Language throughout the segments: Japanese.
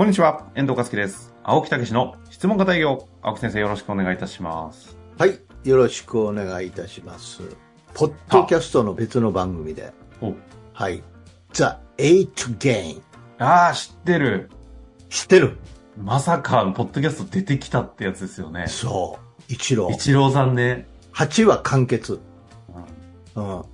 こんにちは、遠藤和樹です。青木武の質問型営業。青木先生よろしくお願いいたします。はい、よろしくお願いいたします。ポッドキャストの別の番組で、おはい、The Eight Game。ああ、知ってる。知ってるまさか、ポッドキャスト出てきたってやつですよね。そう、一郎。一郎さんね。8話完結。うんうん。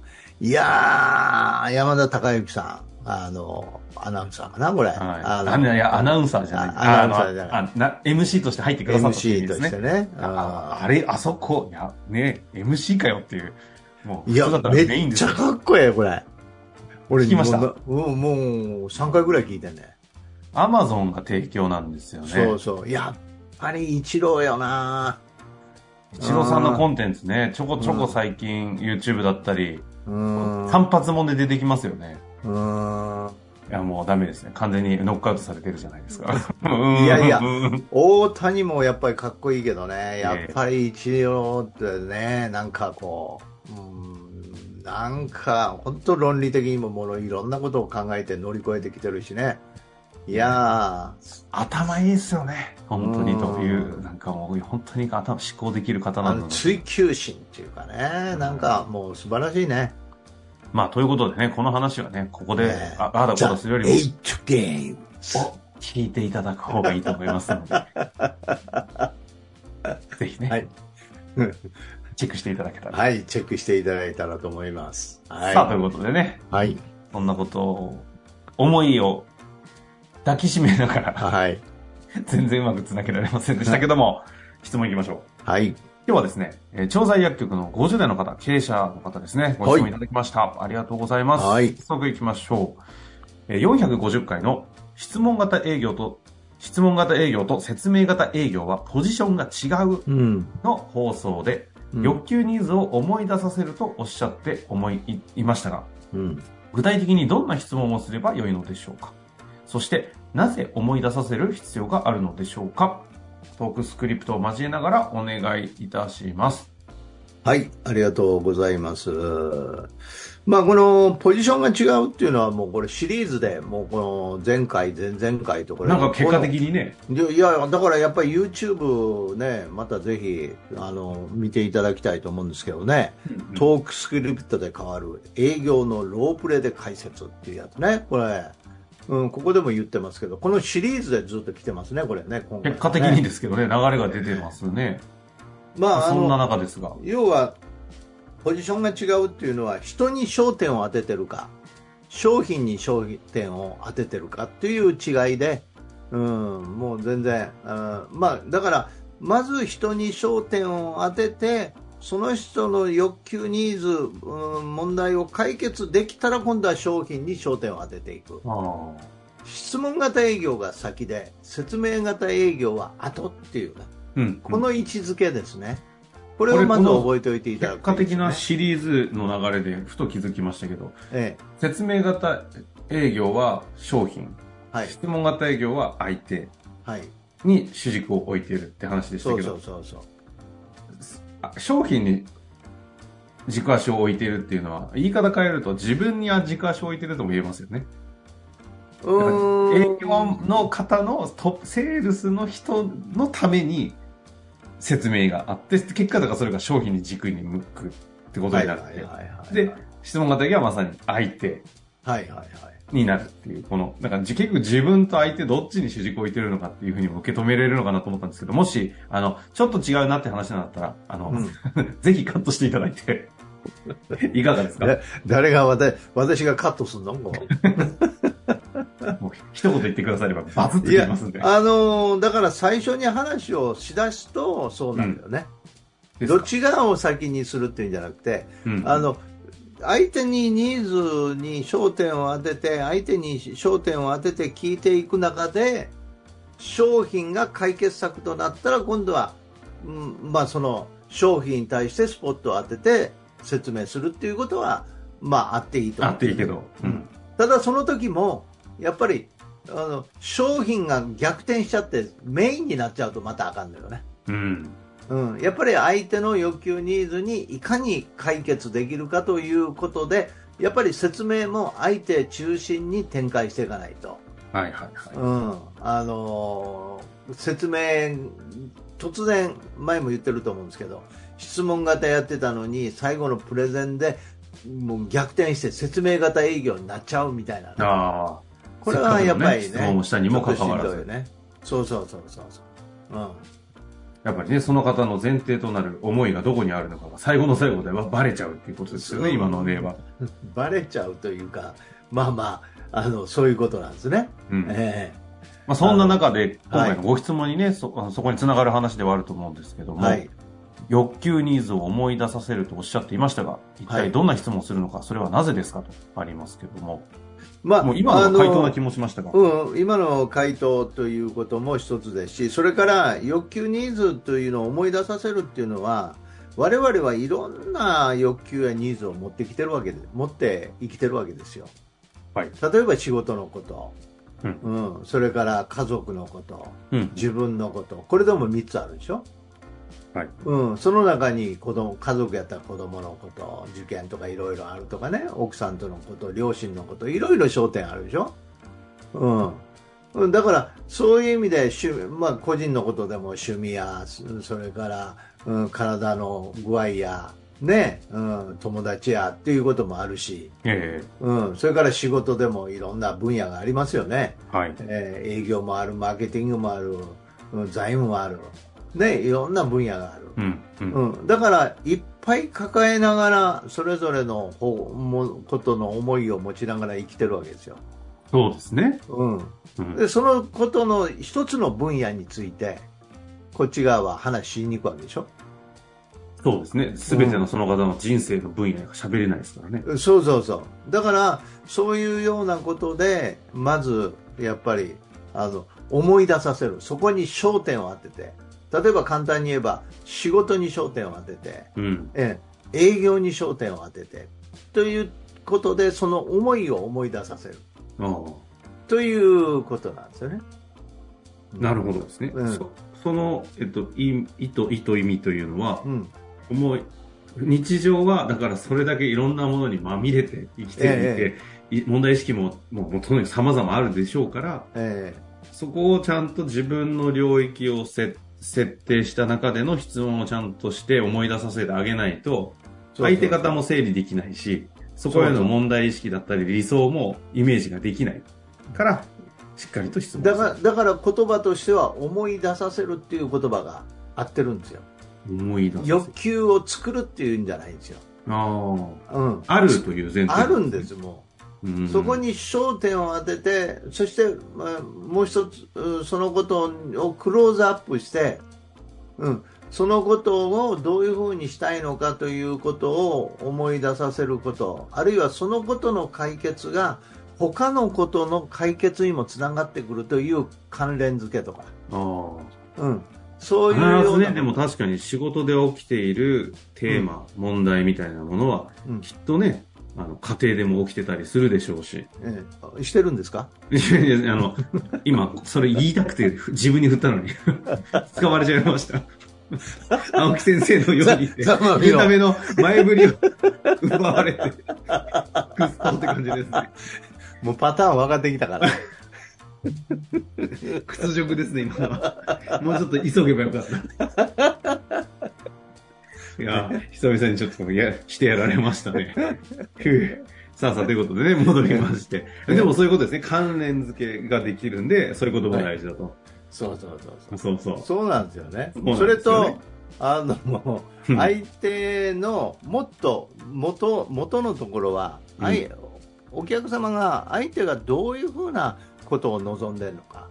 いやー、山田孝之さん、あの、アナウンサーかな、これ。はい。あのあいや、アナウンサーじゃない。あアナウンサーじゃない MC として入ってくださった時 MC ですねとして。ね。ああれ、あそこ、いや、ね、MC かよっていう。もう、いやめっちゃかっこええ、これ。俺聞きました？もう、うんもう3回ぐらい聞いてんね。アマゾンが提供なんですよね。そうそう。やっぱり一郎よな一郎さんのコンテンツね、ちょこちょこ最近 YouTube だったり、うーん。単発もんで出てきますよね。うーん。いや、もうダメですね。完全にノックアウトされてるじゃないですか。いやいやうん大谷もやっぱりかっこいいけどね、やっぱり一郎ってね、なんかこう、うん、なんか本当論理的にもものいろんなことを考えて乗り越えてきてるしね。いや頭いいですよね。本当にうんという、なんかもう本当に頭思考できる方ー、なので。追求心っていうかね、なんかもう素晴らしいね。まあ、ということでね、この話はね、ここで、ねあああだこだするよりも、8 games。お聞いていただく方がいいと思いますので。ぜひね、はい。チェックしていただけたら。はい、チェックしていただいたらと思います。はい。さあ、ということでね、はい。そんなことを、思いを抱きしめながら、はい。全然うまく繋げられませんでしたけども、質問いきましょう。はい。今日はですね、えー調剤薬局の50代の方、経営者の方ですね、ご質問いただきました。ありがとうございます。はい早速行きましょう。えー450回の質問型営業と、質問型営業と説明型営業はポジションが違ううん。の放送で、うん欲求ニーズを思い出させるとおっしゃって思いいましたが、うん。具体的にどんな質問をすればよいのでしょうか？そして、なぜ思い出させる必要があるのでしょうか？トークスクリプトを交えながらお願いいたします。はい、ありがとうございます。まあ、このポジションが違うっていうのは、もうこれシリーズで、もうこの前回、前々回とこれ。なんか結果的にね、いやだからやっぱり YouTube ね、またぜひ、あの、見ていただきたいと思うんですけどね、トークスクリプトで変わる営業のロープレで解説っていうやつね、これ。うん、ここでも言ってますけど、このシリーズでずっと来てますね、これね、今回、ね。結果的にですけどね、流れが出てますね。まあ、そんな中ですが。要はポジションが違うっていうのは人に焦点を当ててるか商品に焦点を当ててるかっていう違いで、うん、もう全然、うんまあ、だからまず人に焦点を当ててその人の欲求ニーズ、うん、問題を解決できたら今度は商品に焦点を当てていくあ質問型営業が先で説明型営業は後っていうねーうん。この位置づけですね。これをまず覚えておいていただ結果くといいですね、的なシリーズの流れでふと気づきましたけど、え説明型営業は商品、え、はい、質問型営業は相手はい。に主軸を置いているって話でしたそうけど、そうそうそう。あ商品に軸足を置いているっていうのは、言い方変えると自分には軸足を置いてるとも言えますよね。営業の方のトセールスの人のために説明があって、結果だからそれが商品に軸に向くってことになるって。で、質問型営業はまさに相手はいはいはい。になるっていう、この、なんかじ結局自分と相手どっちに主軸を置いてるのかっていうふうにも受け止められるのかなと思ったんですけど、もし、あの、ちょっと違うなって話なんだったら、あの、うん。ぜひカットしていただいて、いかがですかで誰が私私がカットすんの？こもう一言言ってくださればバズってういや、言いますんで。あのーだから最初に話をしだすとそうなんだよね。ですか。どっち側を先にするっていうんじゃなくて、うん。あの、相手にニーズに焦点を当てて、相手に焦点を当てて聞いていく中で、商品が解決策となったら、今度は、うん、まあその商品に対してスポットを当てて説明するっていうことは、まああっていいと。あっていいけど。うん。ただその時も、やっぱり、あの、商品が逆転しちゃってメインになっちゃうとまたあかんのよね。うん。うん、やっぱり相手の欲求ニーズにいかに解決できるかということで、やっぱり説明も相手中心に展開していかないと。はいはいはい。うん、あのー説明、突然、前も言ってると思うんですけど、質問型やってたのに、最後のプレゼンでもう逆転して説明型営業になっちゃうみたいな、ああ。これはやっぱりね、質問をしたにもかかわらずね。そうそうそうそう。うんやっぱりね、その方の前提となる思いがどこにあるのかが最後の最後ではバレちゃうっていうことですよね、今の例は。バレちゃうというか、まあまあ、あの、そういうことなんですね。うん。えまあ、そんな中で、今はい回のご質問にね、そあのそこにつながる話ではあると思うんですけども、えはい。欲求ニーズを思い出させるとおっしゃっていましたが、一はい体どんな質問をするのか、それはなぜですかとありますけども、まあ、もう今の回答な気もしましたが、うん、今の回答ということも一つですし、それから欲求ニーズというのを思い出させるっていうのは、我々はいろんな欲求やニーズを持ってきてるわけで、持って生きてるわけですよ。はい。例えば仕事のこと、うんうん、それから家族のこと、うん。自分のこと、これでも3つあるでしょ？はい。うん、その中に子供家族やったら子供のこと受験とかいろいろあるとかね。奥さんとのこと両親のこといろいろ焦点あるでしょ、うん。うん、だからそういう意味で趣、まあ、個人のことでも趣味やそそれから、うん、体の具合や、ねうん、友達やっていうこともあるし、えうん、それから仕事でもいろんな分野がありますよね。えはい。えー営業もある、マーケティングもある、うん財務もある、ね、いろんな分野がある。うん。うん。うん、だから、いっぱい抱えながら、それぞれの方もことの思いを持ちながら生きてるわけですよ。そうですね。うん、うん。でそのことの一つの分野について、こっち側は話しに行くわけでしょ？そうですね。すべてのその方の人生の分野が喋れないですからね。そうそうそう。だから、そういうようなことで、まず、やっぱり、あの、思い出させる。そこに焦点を当てて。例えば簡単に言えば、仕事に焦点を当てて、うん。ええ営業に焦点を当てて、ということで、その思いを思い出させる。ということなんですよね。なるほどですね。うんそその、えっと、意意図、意図、意味というのは、うん。思い、日常は、だからそれだけいろんなものにまみれて生きていて、い問題意識も、もう、とにかく様々あるでしょうから、えそこをちゃんと自分の領域をせ設定した中での質問をちゃんとして思い出させてあげないと、え相手方も整理できないし、そこへの問題意識だったり理想もイメージができないから、しっかりと質問だから、だから言葉としては思い出させるっていう言葉が合ってるんですよ。思い出欲求を作るっていうんじゃないんですよ。あうん。あ。あるという前提あるんです、もう。うんそこに焦点を当てて、そして、まあもう一つ、うんそのことをクローズアップして、うん、そのことをどういうふうにしたいのかということを思い出させること、あるいはそのことの解決が他のことの解決にもつながってくるという関連付けとか、あうん、そういうような。ずね、でも確かに仕事で起きているテーマ、問題みたいなものは、うん。きっとね、あの、家庭でも起きてたりするでしょうし。ええしてるんですか？いやあの、今、それ言いたくて自分に振ったのに、使われちゃいました。青木先生のように見た目の前振りを 奪われて、くっそって感じですね。もうパターン分かってきたから。屈辱ですね、今のは。もうちょっと急げばよかった。いや、久々にちょっとやしてやられましたね。さあさあ、ということでね、戻りまして。でもそういうことですね。関連付けができるんで、そういうことも大事だと。そうそうそうそう。そうそう。そうなんですよね。そねそれと、あの、相手のもっと元、元のところは、うんお客様が、相手がどういうふうなことを望んでるのか。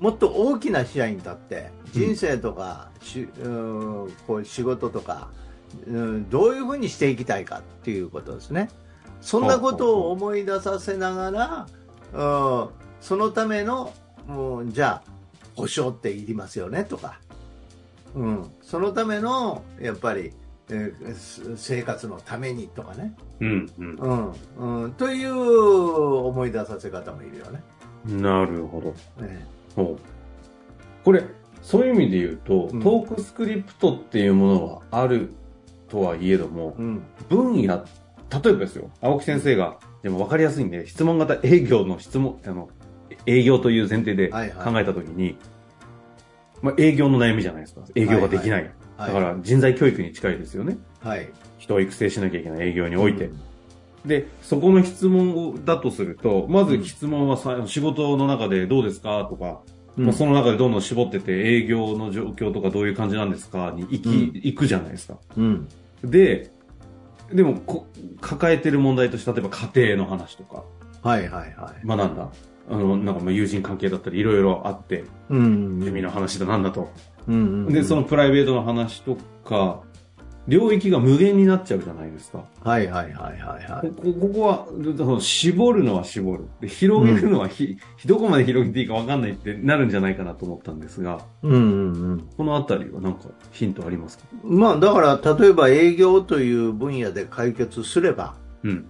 もっと大きな視野に立って、人生とか、しうんこう仕事とか、うん、どういうふうにしていきたいかっていうことですね。そんなことを思い出させながら、うん、そのための、うん、じゃあ、保証っていりますよねとか、うん、そのための、やっぱり、えーす生活のためにとかね、うん、うん。うんうん、という思い出させ方もいるよね。なるほど。ねこれ、そういう意味で言うと、うんトークスクリプトっていうものはあるとはいえども、うん分野、例えばですよ、青木先生が、でも分かりやすいんで、質問型営業の質問、あの、営業という前提ではいはい考えたときに、まあ、営業の悩みじゃないですか。営業ができない。はいだから人材教育に近いですよね。はい。人を育成しなきゃいけない営業において。うんで、そこの質問をだとすると、まず質問はさ、仕事の中でどうですか？とか、うんまあ、その中でどんどん絞ってて、営業の状況とかどういう感じなんですか？に行き、うん行くじゃないですか。うん。で、でもこ、抱えてる問題として、例えば家庭の話とか、はいはいはい。まあなんだ、あの、なんかまあ友人関係だったり、いろいろあって、うん。趣味の話だなんだと。うんうん。で、そのプライベートの話とか、領域が無限になっちゃうじゃないですか。はいはいはいはいはい。ここここは、絞るのは絞る。で広げるのはひ、どこまで広げていいか分かんないってなるんじゃないかなと思ったんですが、うんうんうん。このあたりはなんかヒントありますか？まあだから例えば営業という分野で解決すればうん。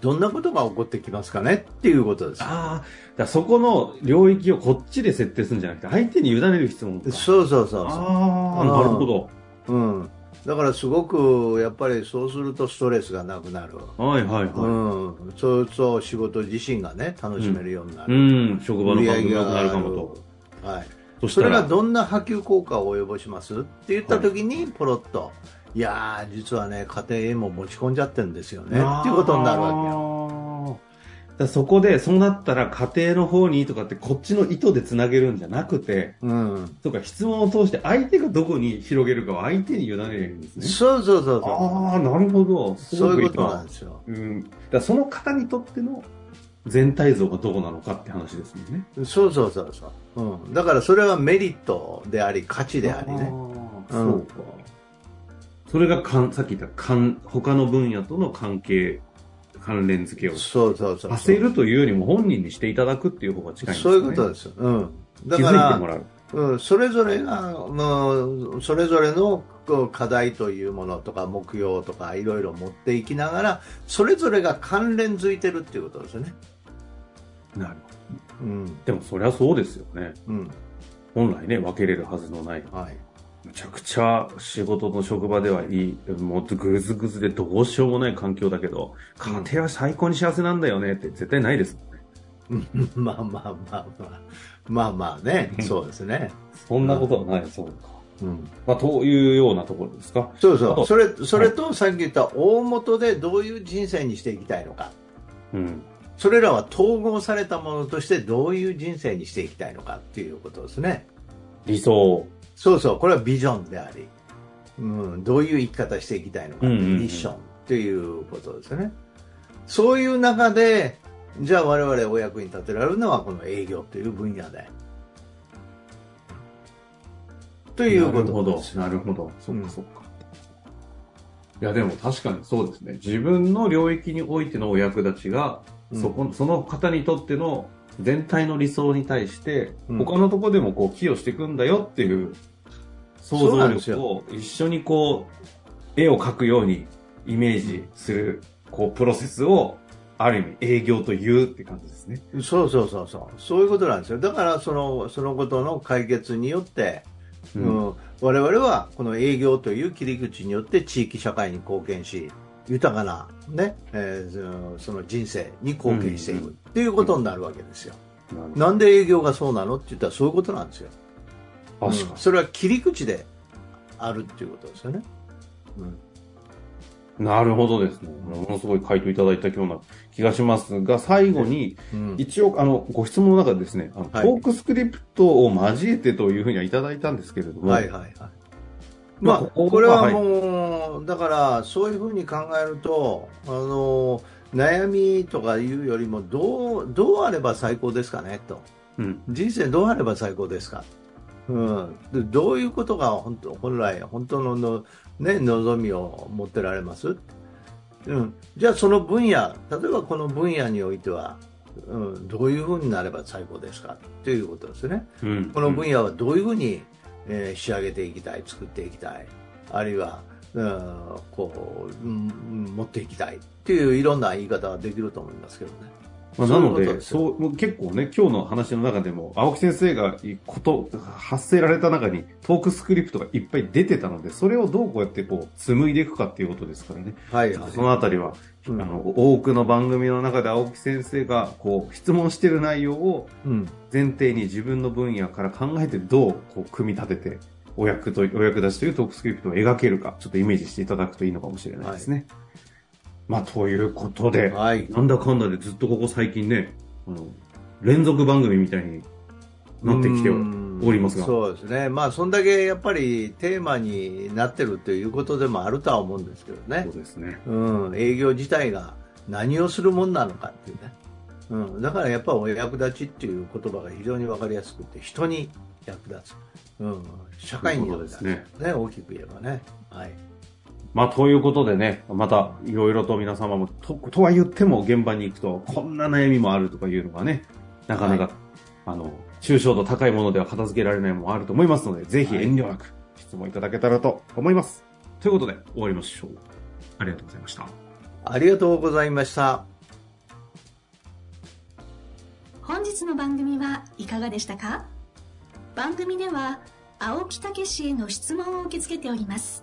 どんなことが起こってきますかねっていうことです。ああ、だそこの領域をこっちで設定するんじゃなくて、相手に委ねる質問か。そうそうそうそああ、なるほど。う。うん。だからすごくやっぱりそうするとストレスがなくなる。はいはいうはん。そうそう仕事自身がね楽しめるようにない。うる。ん、職場の感覚がなるかもと。はい。そそれがどんな波及効果を及ぼしますって言った時にポロッと、い、やー実はね家庭へも持ち込んじゃってるんですよねっていうことになるわけよ。よ。だそこで、そうなったら家庭の方にとかって、こっちの意図でつなげるんじゃなくて、うん。とか質問を通して相手がどこに広げるかは相手に委ねるんですね。そうそうそうそう。ああ、なるほど。そういうことななんですよ。うん。だその方にとっての全体像がどこなのかって話ですもんね。そうそうそうそう。うん。だからそれはメリットであり、価値でありね。あーそうか。それがかん、さっき言ったかん、他の分野との関係、関連付けをそうそうそう。させるというよりも本人にしていただくっていう方が近いんですそうね。いうことです。うん。だ気づからいても、らう。うん、それぞれが、もう、それぞれの課題というものとか目標とかいろいろ持っていきながら、それぞれが関連づいてるっていうことですよね。なるうん。でもそりゃそうですよね。うん。本来ね、分けれるはずのない。はい。むちゃくちゃ仕事の職場ではいい、もっとぐずぐずでどうしようもない環境だけど、家庭は最高に幸せなんだよねって絶対ないですもんね。う んまあまあまあまあ。まあまあね。そうですね。そんなことはない、そうか。うん。まあ、というようなところですか？そうそう。それ、それとさっき言った大元でどういう人生にしていきたいのか。うん。それらは統合されたものとしてどういう人生にしていきたいのかっていうことですね。理想。そうそう、これはビジョンであり、うん、どういう生き方していきたいのかっていううんうッションっていうことですね。そういう中で、じゃあ我々お役に立てられるのはこの営業という分野で。ということです。なるほど。なるほど。そっうんかそっか。いや、でも確かにそうですね。自分の領域においてのお役立ちが、うんそこ、その方にとっての全体の理想に対して、うん。他のとこでもこう寄与していくんだよっていう想像力を一緒にこう、絵を描くようにイメージする、こう、プロセスを、ある意味営業というって感じですね。そうそうそうそう。そういうことなんですよ。だからその、そのことの解決によって、ううん。我々はこの営業という切り口によって地域社会に貢献し、豊かな、ねえーその人生に貢献していくっていうことになるわけですよ。なるほどなんで営業がそうなのって言ったらそういうことなんですよ。確かにうんそれは切り口であるっていうことですよね。うんなるほどですね。ものすごい回答いただいたような気がしますが、最後に、うん一応、あの、ご質問の中でですね、あのはいトークスクリプトを交えてというふうにはいただいたんですけれども、はいはいはい。まあまあ、これははいもう、だから、そういうふうに考えると、あの、悩みとかいうよりも、どう、どうあれば最高ですかね、と。うん。人生どうあれば最高ですか。うん。でどういうことが本当、本来、本当のの、ね、望みを持ってられますうん。じゃあ、その分野、例えばこの分野においては、うん、どういうふうになれば最高ですかっていうことですね。うん。この分野はどういうふうに、えー仕上げていきたい、作っていきたい、あるいは、うんこう、うん持っていきたいっていういろんな言い方ができると思いますけどね。まあ、なので、そう結構ね、今日の話の中でも、青木先生がこと、発せられた中にトークスクリプトがいっぱい出てたので、それをどうこうやってこう、紡いでいくかっていうことですからね。はいはい。そのあたりは、うんあの、多くの番組の中で青木先生が、こう、質問してる内容をうん。前提に自分の分野から考えてどう、こう、組み立てて、お役と、お役立ちというトークスクリプトを描けるか、ちょっとイメージしていただくといいのかもしれないですね。まあ、ということで、はい。なんだかんだでずっとここ最近ね、あの、連続番組みたいになってきておりますが。そうですね。まあ、そんだけやっぱりテーマになってるということでもあるとは思うんですけどねそう。ですね。うん。営業自体が何をするもんなのかっていうね。うん。だからやっぱお役立ちっていう言葉が非常にわかりやすくて、人に役立つ。うん。社会に役立つ。そういうことね。大きく言えばね。はい。まあ、ということでね、また、いろいろと皆様も、と、とは言っても現場に行くと、こんな悩みもあるとかいうのがね、なかなか、はいあの、抽象度高いものでは片付けられないものもあると思いますので、ぜひ遠慮なく質問いただけたらと思います。ということで、終わりましょう。ありがとうございました。ありがとうございました。本日の番組はいかがでしたか？番組では青木武氏への質問を受け付けております